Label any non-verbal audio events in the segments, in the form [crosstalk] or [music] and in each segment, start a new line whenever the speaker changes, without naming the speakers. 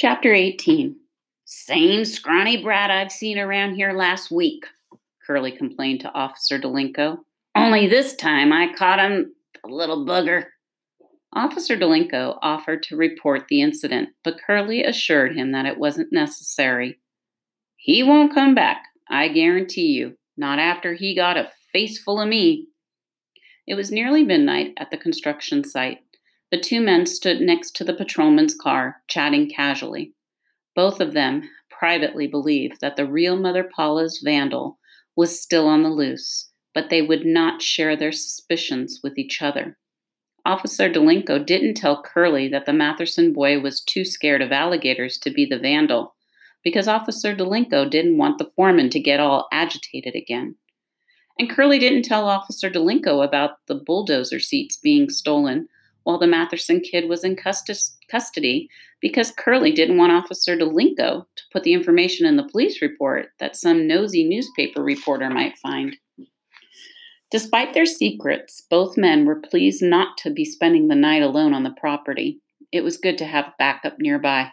Chapter 18 Same scrawny brat I've seen around here last week, Curly complained to Officer Delinko. Only this time I caught him, the little bugger. Officer Delinko offered to report the incident, but Curly assured him that it wasn't necessary. He won't come back, I guarantee you, not after he got a face full of me. It was nearly midnight at the construction site. The two men stood next to the patrolman's car, chatting casually. Both of them privately believed that the real Mother Paula's vandal was still on the loose, but they would not share their suspicions with each other. Officer Delinko didn't tell Curly that the Matherson boy was too scared of alligators to be the vandal, because Officer Delinko didn't want the foreman to get all agitated again. And Curly didn't tell Officer Delinko about the bulldozer seats being stolen while the Matherson kid was in custody because Curly didn't want Officer Delinko to put the information in the police report that some nosy newspaper reporter might find. Despite their secrets, both men were pleased not to be spending the night alone on the property. It was good to have backup nearby.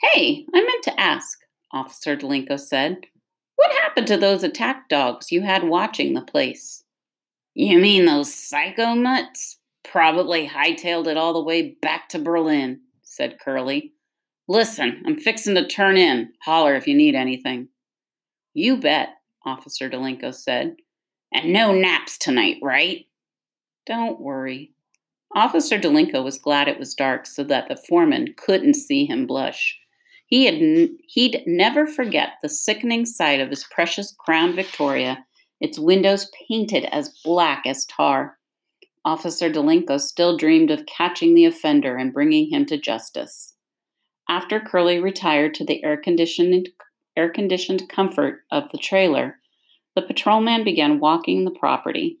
Hey, I meant to ask, Officer Delinko said. What happened to those attack dogs you had watching the place? You mean those psycho mutts? Probably hightailed it all the way back to Berlin, said Curly. Listen, I'm fixing to turn in. Holler if you need anything. You bet, Officer Delinko said. And no naps tonight, right? Don't worry. Officer Delinko was glad it was dark so that the foreman couldn't see him blush. He had n- he'd never forget the sickening sight of his precious Crown Victoria, its windows painted as black as tar. Officer Delinko still dreamed of catching the offender and bringing him to justice. After Curly retired to the air-conditioned, air-conditioned comfort of the trailer, the patrolman began walking the property,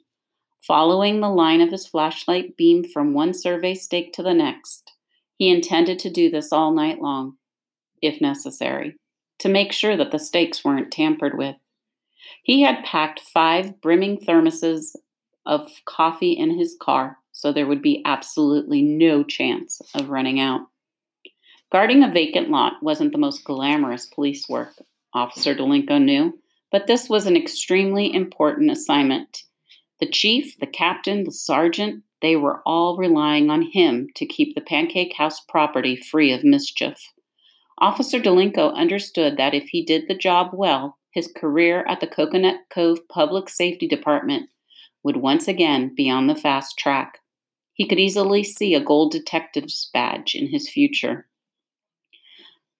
following the line of his flashlight beam from one survey stake to the next. He intended to do this all night long, if necessary, to make sure that the stakes weren't tampered with. He had packed five brimming thermoses of coffee in his car, so there would be absolutely no chance of running out. Guarding a vacant lot wasn't the most glamorous police work, Officer Delinko knew, but this was an extremely important assignment. The chief, the captain, the sergeant, they were all relying on him to keep the Pancake House property free of mischief. Officer Delinko understood that if he did the job well, his career at the Coconut Cove Public Safety Department would once again be on the fast track. He could easily see a gold detective's badge in his future.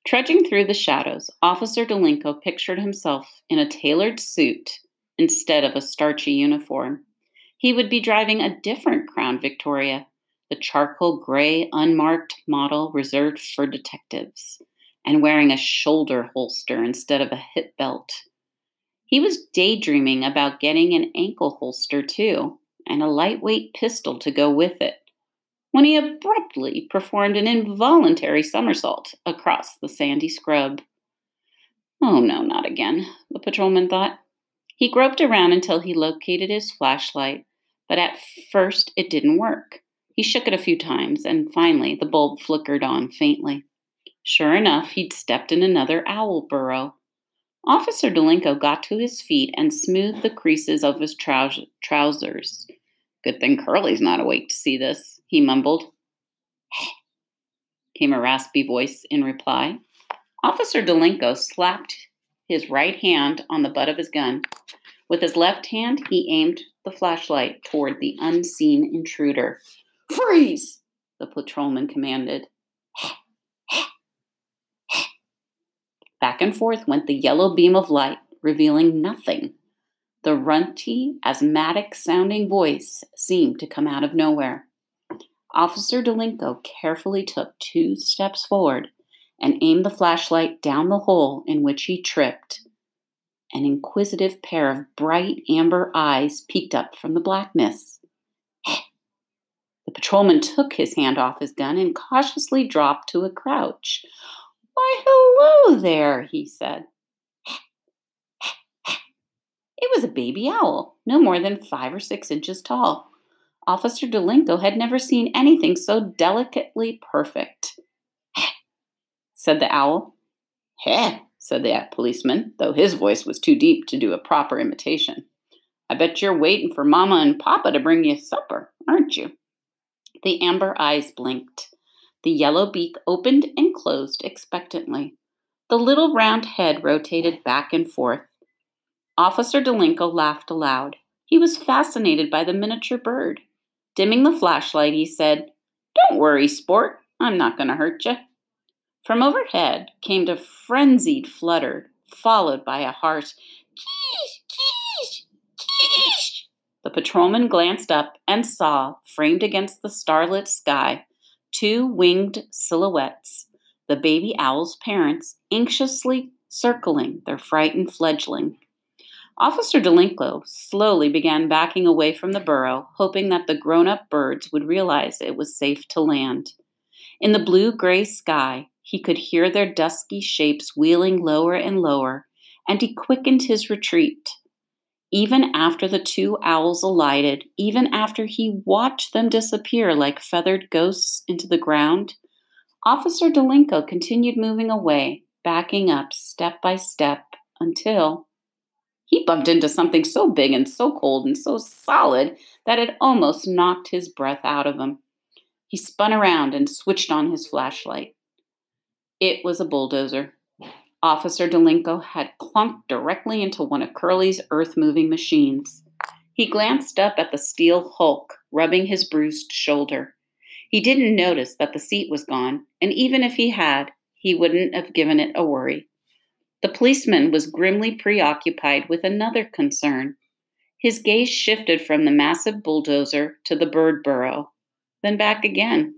Trudging through the shadows, Officer Delinko pictured himself in a tailored suit instead of a starchy uniform. He would be driving a different Crown Victoria, the charcoal gray unmarked model reserved for detectives, and wearing a shoulder holster instead of a hip belt. He was daydreaming about getting an ankle holster, too, and a lightweight pistol to go with it, when he abruptly performed an involuntary somersault across the sandy scrub. Oh, no, not again, the patrolman thought. He groped around until he located his flashlight, but at first it didn't work. He shook it a few times, and finally the bulb flickered on faintly. Sure enough, he'd stepped in another owl burrow. Officer Delinko got to his feet and smoothed the creases of his trous- trousers. Good thing Curly's not awake to see this, he mumbled. [sighs] came a raspy voice in reply. Officer Delinko slapped his right hand on the butt of his gun. With his left hand, he aimed the flashlight toward the unseen intruder. Freeze! the patrolman commanded. Back and forth went the yellow beam of light, revealing nothing. The runty, asthmatic sounding voice seemed to come out of nowhere. Officer Delinko carefully took two steps forward and aimed the flashlight down the hole in which he tripped. An inquisitive pair of bright amber eyes peeked up from the blackness. Eh. the patrolman took his hand off his gun and cautiously dropped to a crouch. Why, hello there, he said. It was a baby owl, no more than five or six inches tall. Officer Delinko had never seen anything so delicately perfect. said the owl. Heh, said the policeman, though his voice was too deep to do a proper imitation. I bet you're waiting for Mama and Papa to bring you supper, aren't you? The amber eyes blinked. The yellow beak opened and closed expectantly. The little round head rotated back and forth. Officer Delinko laughed aloud. He was fascinated by the miniature bird. Dimming the flashlight, he said, Don't worry, sport. I'm not going to hurt you. From overhead came a frenzied flutter, followed by a harsh keesh, keesh, keesh. The patrolman glanced up and saw, framed against the starlit sky, two winged silhouettes, the baby owl's parents, anxiously circling their frightened fledgling. Officer Delinko slowly began backing away from the burrow, hoping that the grown up birds would realize it was safe to land. In the blue gray sky, he could hear their dusky shapes wheeling lower and lower, and he quickened his retreat. Even after the two owls alighted, even after he watched them disappear like feathered ghosts into the ground, Officer Delinko continued moving away, backing up step by step until he bumped into something so big and so cold and so solid that it almost knocked his breath out of him. He spun around and switched on his flashlight. It was a bulldozer. Officer Delinko had clunked directly into one of Curly's earth moving machines. He glanced up at the steel hulk, rubbing his bruised shoulder. He didn't notice that the seat was gone, and even if he had, he wouldn't have given it a worry. The policeman was grimly preoccupied with another concern. His gaze shifted from the massive bulldozer to the bird burrow, then back again.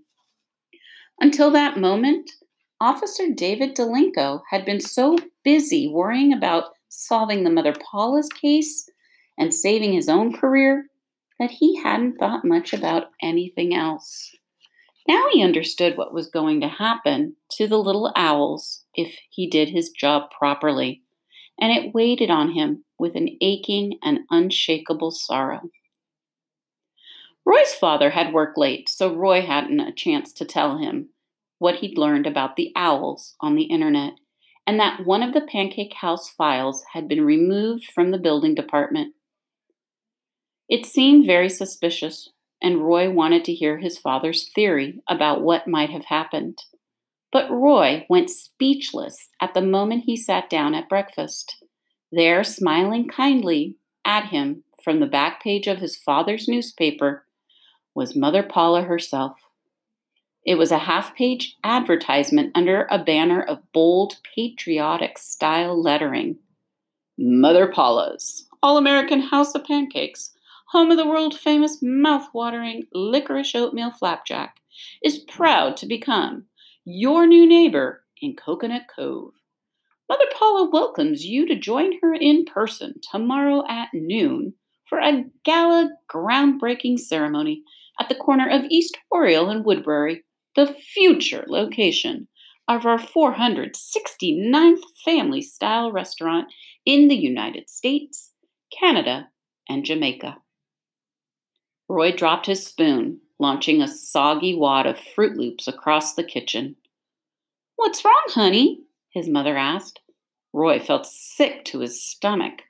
Until that moment, Officer David Delinko had been so busy worrying about solving the Mother Paula's case and saving his own career that he hadn't thought much about anything else. Now he understood what was going to happen to the little owls if he did his job properly, and it waited on him with an aching and unshakable sorrow. Roy's father had worked late, so Roy hadn't a chance to tell him what he'd learned about the owls on the internet and that one of the Pancake House files had been removed from the building department. It seemed very suspicious, and Roy wanted to hear his father's theory about what might have happened. But Roy went speechless at the moment he sat down at breakfast. There, smiling kindly at him from the back page of his father's newspaper, was Mother Paula herself. It was a half page advertisement under a banner of bold, patriotic style lettering Mother Paula's All American House of Pancakes, home of the world famous mouth-watering licorice oatmeal flapjack, is proud to become your new neighbor in Coconut Cove. Mother Paula welcomes you to join her in person tomorrow at noon for a gala groundbreaking ceremony at the corner of East Oriole and Woodbury the future location of our 469th family style restaurant in the United States, Canada, and Jamaica. Roy dropped his spoon, launching a soggy wad of Froot Loops across the kitchen. What's wrong, honey? his mother asked. Roy felt sick to his stomach.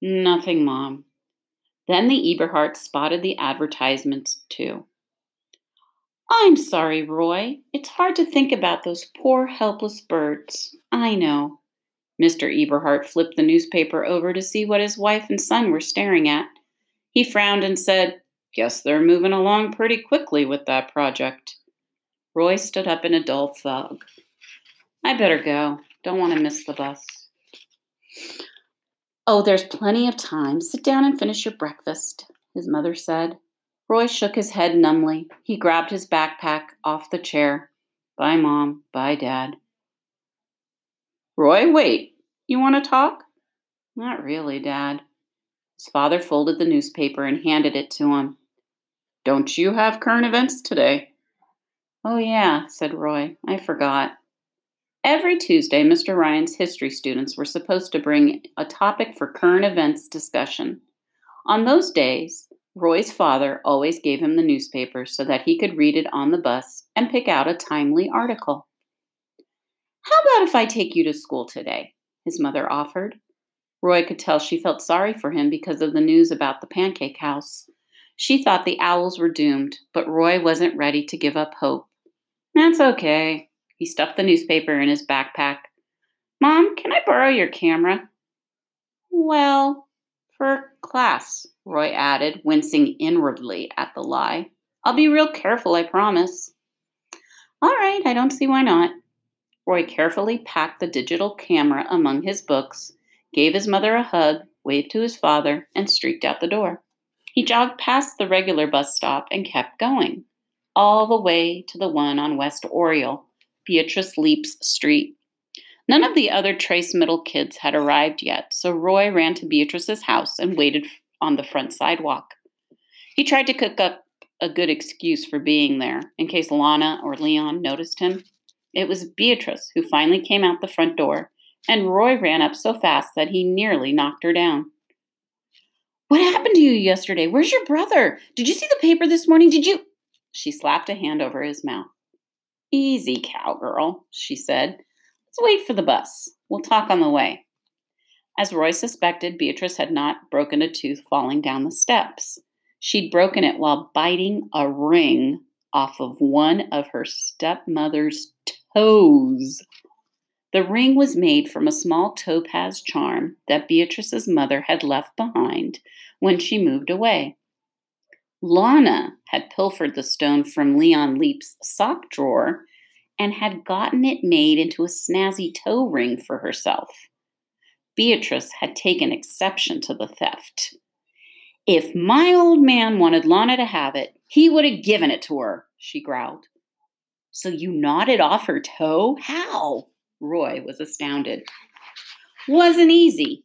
Nothing, Mom. Then the Eberhardt spotted the advertisements, too. I'm sorry, Roy. It's hard to think about those poor, helpless birds. I know. Mr. Eberhardt flipped the newspaper over to see what his wife and son were staring at. He frowned and said, Guess they're moving along pretty quickly with that project. Roy stood up in a dull thug. I better go. Don't want to miss the bus. Oh, there's plenty of time. Sit down and finish your breakfast, his mother said. Roy shook his head numbly. He grabbed his backpack off the chair. Bye, Mom. Bye, Dad. Roy, wait. You want to talk? Not really, Dad. His father folded the newspaper and handed it to him. Don't you have current events today? Oh, yeah, said Roy. I forgot. Every Tuesday, Mr. Ryan's history students were supposed to bring a topic for current events discussion. On those days, Roy's father always gave him the newspaper so that he could read it on the bus and pick out a timely article. How about if I take you to school today? His mother offered. Roy could tell she felt sorry for him because of the news about the pancake house. She thought the owls were doomed, but Roy wasn't ready to give up hope. That's okay. He stuffed the newspaper in his backpack. Mom, can I borrow your camera? Well, class, Roy added, wincing inwardly at the lie. I'll be real careful, I promise. All right, I don't see why not. Roy carefully packed the digital camera among his books, gave his mother a hug, waved to his father, and streaked out the door. He jogged past the regular bus stop and kept going, all the way to the one on West Oriole, Beatrice Leep's Street. None of the other Trace Middle kids had arrived yet, so Roy ran to Beatrice's house and waited on the front sidewalk. He tried to cook up a good excuse for being there in case Lonna or Leon noticed him. It was Beatrice who finally came out the front door, and Roy ran up so fast that he nearly knocked her down. What happened to you yesterday? Where's your brother? Did you see the paper this morning? Did you? She slapped a hand over his mouth. Easy, cowgirl, she said. Let's wait for the bus. We'll talk on the way. As Roy suspected, Beatrice had not broken a tooth falling down the steps. She'd broken it while biting a ring off of one of her stepmother's toes. The ring was made from a small topaz charm that Beatrice's mother had left behind when she moved away. Lonna had pilfered the stone from Leon Leep's sock drawer and had gotten it made into a snazzy toe ring for herself. Beatrice had taken exception to the theft. If my old man wanted Lonna to have it, he would have given it to her, she growled. So you nodded off her toe? How? Roy was astounded. Wasn't easy.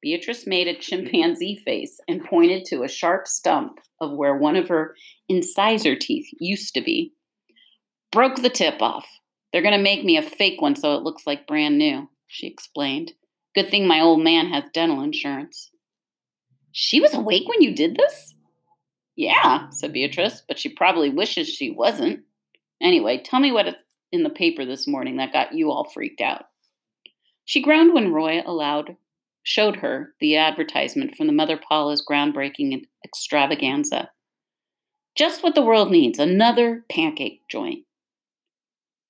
Beatrice made a chimpanzee face and pointed to a sharp stump of where one of her incisor teeth used to be. Broke the tip off. They're going to make me a fake one so it looks like brand new, she explained. Good thing my old man has dental insurance. She was awake when you did this? Yeah, said Beatrice, but she probably wishes she wasn't. Anyway, tell me what it's in the paper this morning that got you all freaked out. She groaned when Roy allowed showed her the advertisement from the Mother Paula's groundbreaking extravaganza. Just what the world needs, another pancake joint.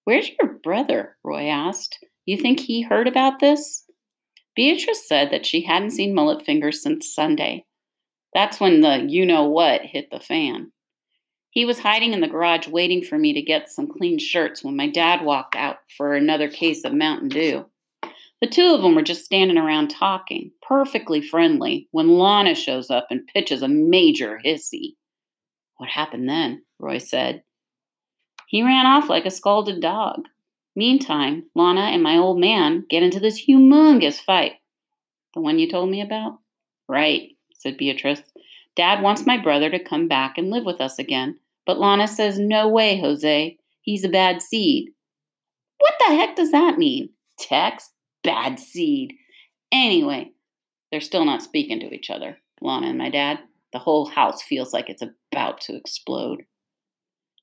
Where's your brother? Roy asked. You think he heard about this? Beatrice said that she hadn't seen Mullet Fingers since Sunday. That's when the you know what hit the fan. He was hiding in the garage waiting for me to get some clean shirts when my dad walked out for another case of Mountain Dew. The two of them were just standing around talking, perfectly friendly, when Lonna shows up and pitches a major hissy. What happened then? Roy said. He ran off like a scalded dog. Meantime, Lonna and my old man get into this humongous fight. The one you told me about? Right, said Beatrice. Dad wants my brother to come back and live with us again, but Lonna says, No way, Jose. He's a bad seed. What the heck does that mean? Tex? Bad seed. Anyway, they're still not speaking to each other, Lonna and my dad. The whole house feels like it's about to explode.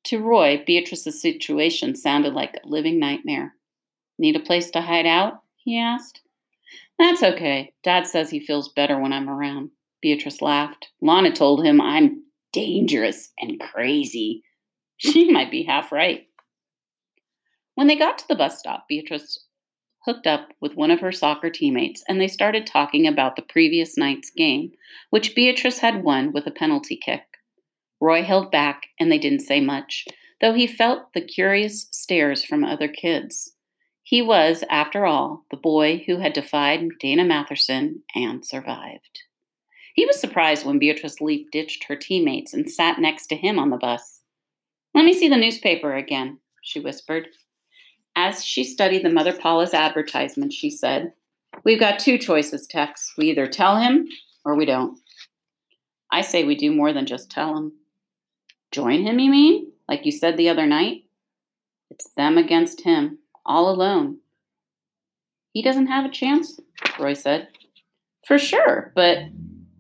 To Roy, Beatrice's situation sounded like a living nightmare. Need a place to hide out? he asked. That's okay. Dad says he feels better when I'm around. Beatrice laughed. Lonna told him I'm dangerous and crazy. She [laughs] might be half right. When they got to the bus stop, Beatrice hooked up with one of her soccer teammates and they started talking about the previous night's game, which Beatrice had won with a penalty kick. Roy held back and they didn't say much, though he felt the curious stares from other kids. He was, after all, the boy who had defied Dana Matherson and survived. He was surprised when Beatrice Leep ditched her teammates and sat next to him on the bus. Let me see the newspaper again, she whispered. As she studied the Mother Paula's advertisement, she said, We've got two choices, Tex. We either tell him or we don't. I say we do more than just tell him. Join him, you mean? Like you said the other night? It's them against him, all alone. He doesn't have a chance, Roy said. For sure, but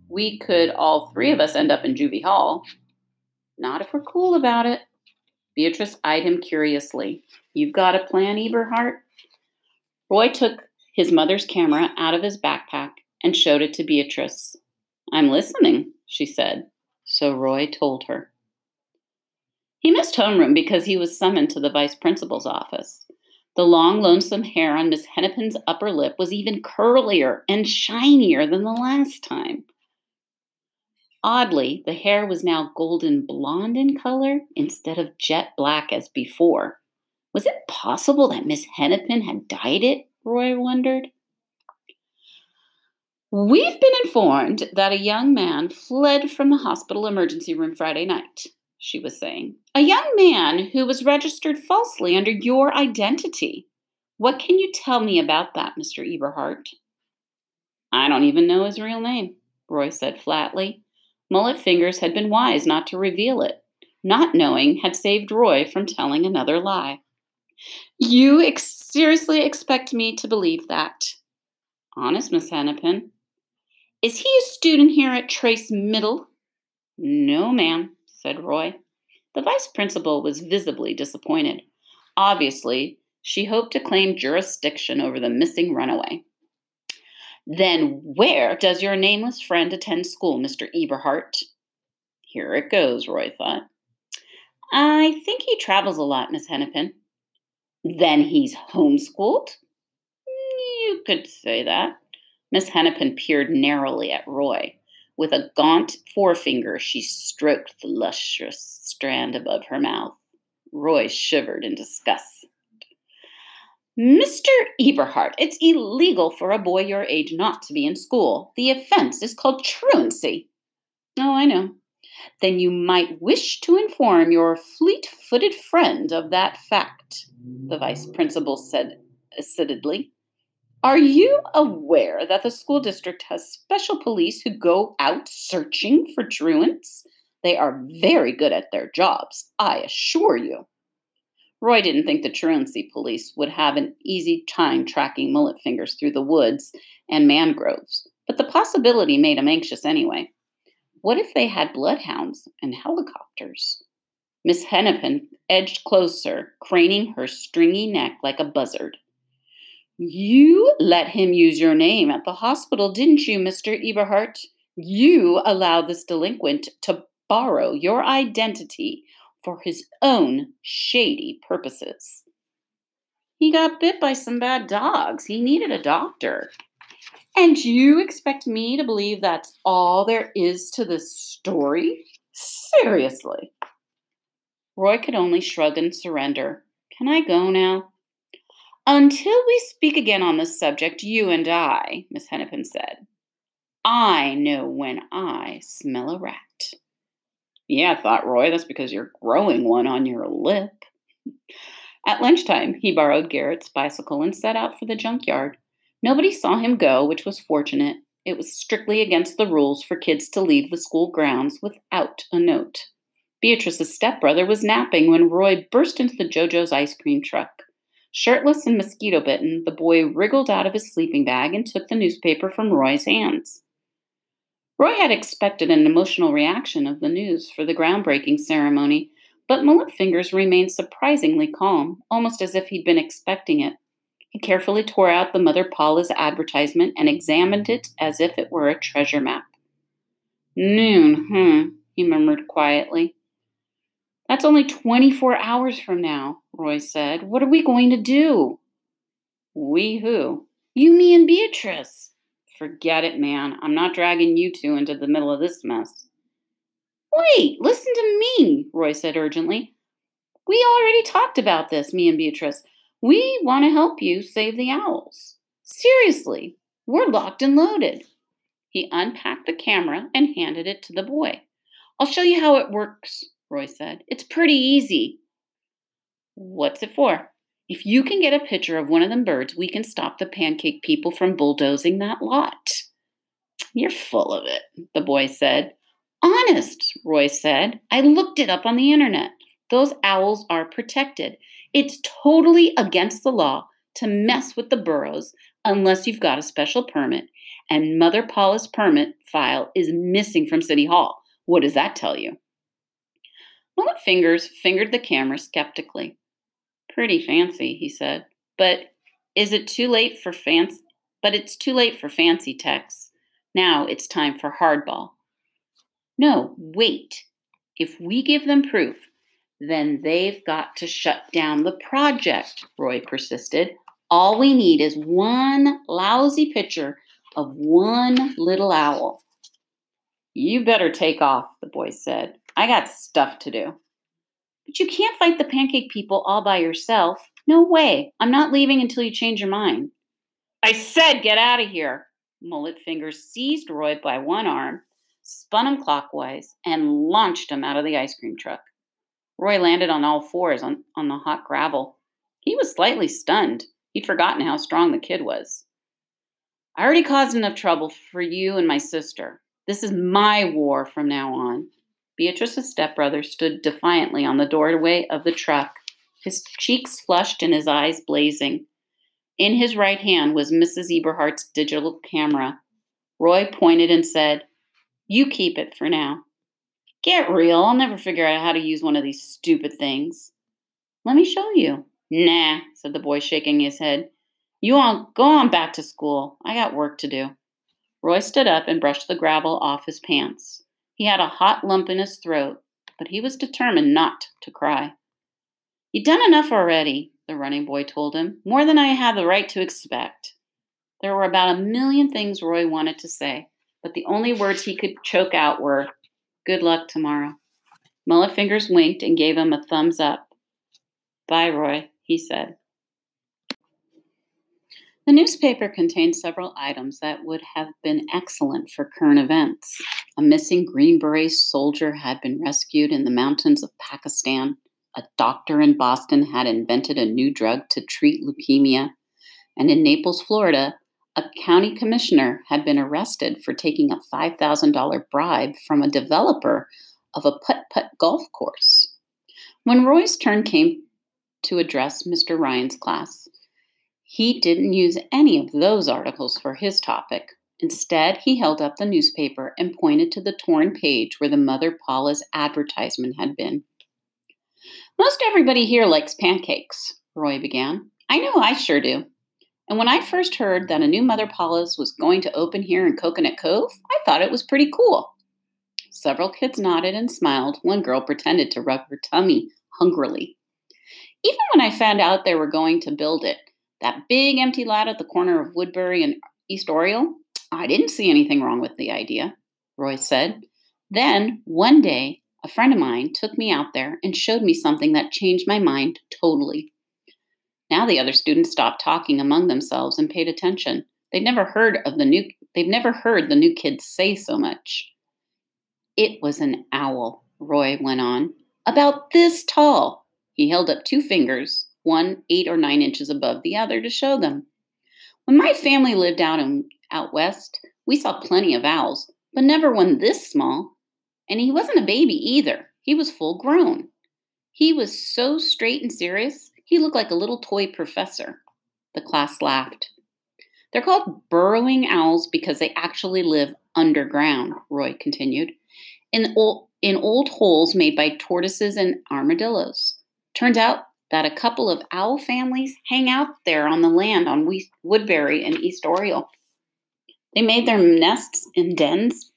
we could all three of us end up in Juvie Hall. Not if we're cool about it. Beatrice eyed him curiously. You've got a plan, Eberhardt? Roy took his mother's camera out of his backpack and showed it to Beatrice. I'm listening, she said. So Roy told her. He missed homeroom because he was summoned to the vice principal's office. The long, lonesome hair on Miss Hennepin's upper lip was even curlier and shinier than the last time. Oddly, the hair was now golden blonde in color instead of jet black as before. Was it possible that Miss Hennepin had dyed it? Roy wondered. We've been informed that a young man fled from the hospital emergency room Friday night, she was saying. A young man who was registered falsely under your identity. What can you tell me about that, Mr. Eberhardt? I don't even know his real name, Roy said flatly. Mullet Fingers had been wise not to reveal it. Not knowing had saved Roy from telling another lie. You ex- seriously expect me to believe that? Honest, Miss Hennepin. Is he a student here at Trace Middle? No, ma'am, said Roy. The vice principal was visibly disappointed. Obviously, she hoped to claim jurisdiction over the missing runaway. Then where does your nameless friend attend school, Mr. Eberhardt? Here it goes, Roy thought. I think he travels a lot, Miss Hennepin. Then he's homeschooled? You could say that. Miss Hennepin peered narrowly at Roy. With a gaunt forefinger, she stroked the lustrous strand above her mouth. Roy shivered in disgust. Mr. Eberhardt, it's illegal for a boy your age not to be in school. The offense is called truancy. Oh, I know. Then you might wish to inform your fleet footed friend of that fact, the vice principal said acidly. Are you aware that the school district has special police who go out searching for truants? They are very good at their jobs, I assure you. Roy didn't think the truancy police would have an easy time tracking mullet fingers through the woods and mangroves, but the possibility made him anxious anyway. What if they had bloodhounds and helicopters? Miss Hennepin edged closer, craning her stringy neck like a buzzard. You let him use your name at the hospital, didn't you, Mr. Eberhardt? You allowed this delinquent to borrow your identity for his own shady purposes. He got bit by some bad dogs. He needed a doctor. And you expect me to believe that's all there is to this story? Seriously. Roy could only shrug and surrender. Can I go now? Until we speak again on this subject, you and I, Miss Hennepin said. I know when I smell a rat. Yeah, thought Roy, that's because you're growing one on your lip. At lunchtime, he borrowed Garrett's bicycle and set out for the junkyard. Nobody saw him go, which was fortunate. It was strictly against the rules for kids to leave the school grounds without a note. Beatrice's stepbrother was napping when Roy burst into the JoJo's ice cream truck. Shirtless and mosquito bitten, the boy wriggled out of his sleeping bag and took the newspaper from Roy's hands. Roy had expected an emotional reaction of the news for the groundbreaking ceremony, but Mullet Fingers remained surprisingly calm, almost as if he'd been expecting it. He carefully tore out the Mother Paula's advertisement and examined it as if it were a treasure map. Noon, hmm, he murmured quietly. That's only 24 hours from now, Roy said. What are we going to do? We who? You, me, and Beatrice. Forget it, man. I'm not dragging you two into the middle of this mess. Wait, listen to me, Roy said urgently. We already talked about this, me and Beatrice. We want to help you save the owls. Seriously, we're locked and loaded. He unpacked the camera and handed it to the boy. I'll show you how it works. Roy said. It's pretty easy. What's it for? If you can get a picture of one of them birds, we can stop the pancake people from bulldozing that lot. You're full of it, the boy said. Honest, Roy said. I looked it up on the internet. Those owls are protected. It's totally against the law to mess with the burrows unless you've got a special permit, and Mother Paula's permit file is missing from City Hall. What does that tell you? Mullet Fingers fingered the camera skeptically. Pretty fancy, he said, but Is it too late for fancy? But it's too late for fancy texts. Now it's time for hardball. No, wait. If we give them proof, then they've got to shut down the project, Roy persisted. All we need is one lousy picture of one little owl. You better take off, the boy said. I got stuff to do. But you can't fight the pancake people all by yourself. No way. I'm not leaving until you change your mind. I said get out of here. Mullet Fingers seized Roy by one arm, spun him clockwise, and launched him out of the ice cream truck. Roy landed on all fours on, on the hot gravel. He was slightly stunned. He'd forgotten how strong the kid was. I already caused enough trouble for you and my sister. This is my war from now on. Beatrice's stepbrother stood defiantly on the doorway of the truck, his cheeks flushed and his eyes blazing. In his right hand was Mrs. Eberhardt's digital camera. Roy pointed and said, You keep it for now. Get real. I'll never figure out how to use one of these stupid things. Let me show you. Nah, said the boy, shaking his head. You all go on back to school. I got work to do. Roy stood up and brushed the gravel off his pants. He had a hot lump in his throat, but he was determined not to cry. You've done enough already, the running boy told him, more than I had the right to expect. There were about a million things Roy wanted to say, but the only words he could choke out were, Good luck tomorrow. Mullet Fingers winked and gave him a thumbs up. Bye, Roy, he said. The newspaper contained several items that would have been excellent for current events. A missing Green Beret soldier had been rescued in the mountains of Pakistan. A doctor in Boston had invented a new drug to treat leukemia. And in Naples, Florida, a county commissioner had been arrested for taking a $5,000 bribe from a developer of a putt putt golf course. When Roy's turn came to address Mr. Ryan's class, he didn't use any of those articles for his topic. Instead, he held up the newspaper and pointed to the torn page where the Mother Paula's advertisement had been. Most everybody here likes pancakes, Roy began. I know I sure do. And when I first heard that a new Mother Paula's was going to open here in Coconut Cove, I thought it was pretty cool. Several kids nodded and smiled. One girl pretended to rub her tummy hungrily. Even when I found out they were going to build it, that big empty lot at the corner of Woodbury and East Oriole, I didn't see anything wrong with the idea, Roy said. Then, one day, a friend of mine took me out there and showed me something that changed my mind totally. Now the other students stopped talking among themselves and paid attention. They'd never heard of the new they've never heard the new kids say so much. It was an owl, Roy went on, about this tall. He held up two fingers, one eight or nine inches above the other, to show them. When my family lived out in out west, we saw plenty of owls, but never one this small. And he wasn't a baby either. He was full grown. He was so straight and serious, he looked like a little toy professor. The class laughed. They're called burrowing owls because they actually live underground, Roy continued, in old, in old holes made by tortoises and armadillos. Turns out that a couple of owl families hang out there on the land on Woodbury and East Oriole. They made their nests in dens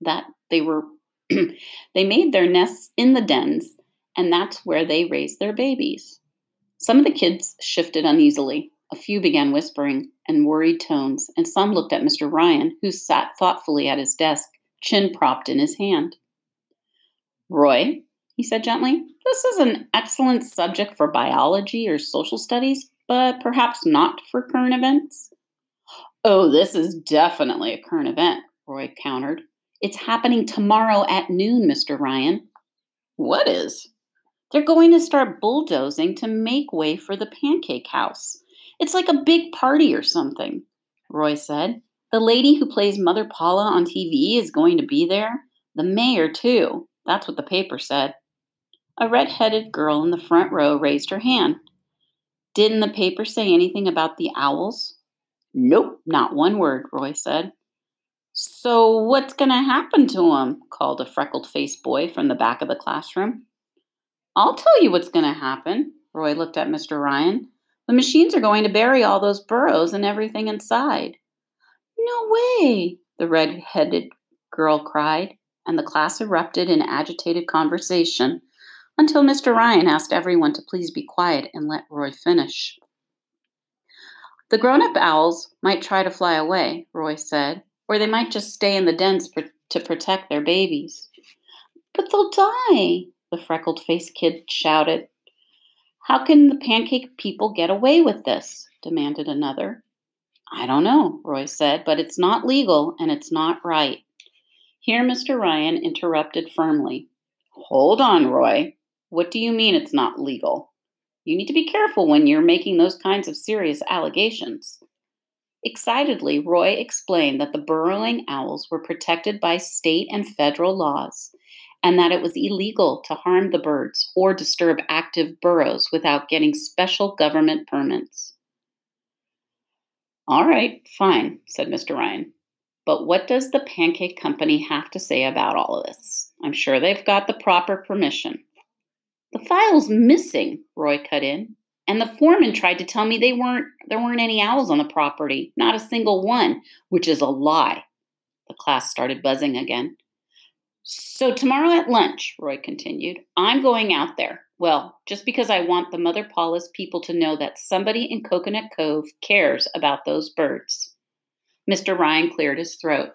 that they were [clears throat] they made their nests in the dens and that's where they raised their babies. Some of the kids shifted uneasily. A few began whispering in worried tones, and some looked at Mr. Ryan, who sat thoughtfully at his desk, chin propped in his hand. Roy, he said gently, this is an excellent subject for biology or social studies, but perhaps not for current events. Oh, this is definitely a current event, Roy countered. It's happening tomorrow at noon, Mr. Ryan. What is? They're going to start bulldozing to make way for the pancake house. It's like a big party or something, Roy said. The lady who plays Mother Paula on TV is going to be there. The mayor, too. That's what the paper said. A red headed girl in the front row raised her hand. Didn't the paper say anything about the owls? Nope, not one word, Roy said. So, what's going to happen to them? called a freckled faced boy from the back of the classroom. I'll tell you what's going to happen. Roy looked at Mr. Ryan. The machines are going to bury all those burrows and everything inside. No way, the red headed girl cried, and the class erupted in agitated conversation until Mr. Ryan asked everyone to please be quiet and let Roy finish. The grown up owls might try to fly away, Roy said, or they might just stay in the dens to protect their babies. But they'll die, the freckled faced kid shouted. How can the pancake people get away with this? demanded another. I don't know, Roy said, but it's not legal and it's not right. Here, Mr. Ryan interrupted firmly. Hold on, Roy. What do you mean it's not legal? You need to be careful when you're making those kinds of serious allegations. Excitedly, Roy explained that the burrowing owls were protected by state and federal laws and that it was illegal to harm the birds or disturb active burrows without getting special government permits. All right, fine, said Mr. Ryan. But what does the pancake company have to say about all of this? I'm sure they've got the proper permission. The file's missing, Roy cut in. And the foreman tried to tell me they weren't there weren't any owls on the property, not a single one, which is a lie. The class started buzzing again. So tomorrow at lunch, Roy continued, I'm going out there. Well, just because I want the Mother Paula's people to know that somebody in Coconut Cove cares about those birds. Mr. Ryan cleared his throat.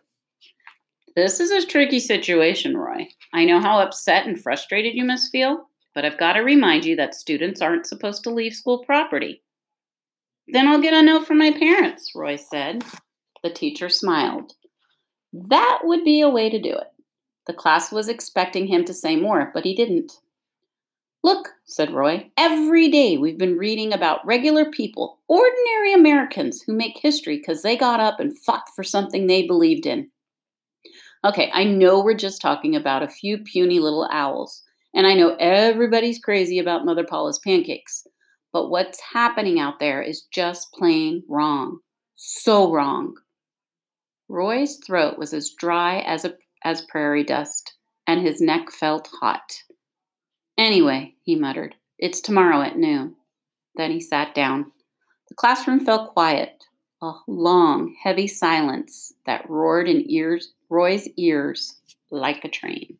This is a tricky situation, Roy. I know how upset and frustrated you must feel, but I've got to remind you that students aren't supposed to leave school property. Then I'll get a note from my parents, Roy said. The teacher smiled. That would be a way to do it. The class was expecting him to say more, but he didn't. Look, said Roy, every day we've been reading about regular people, ordinary Americans who make history because they got up and fought for something they believed in. Okay, I know we're just talking about a few puny little owls, and I know everybody's crazy about Mother Paula's pancakes, but what's happening out there is just plain wrong. So wrong. Roy's throat was as dry as, a, as prairie dust, and his neck felt hot. Anyway, he muttered, it's tomorrow at noon. Then he sat down. The classroom fell quiet, a long, heavy silence that roared in ears, Roy's ears like a train.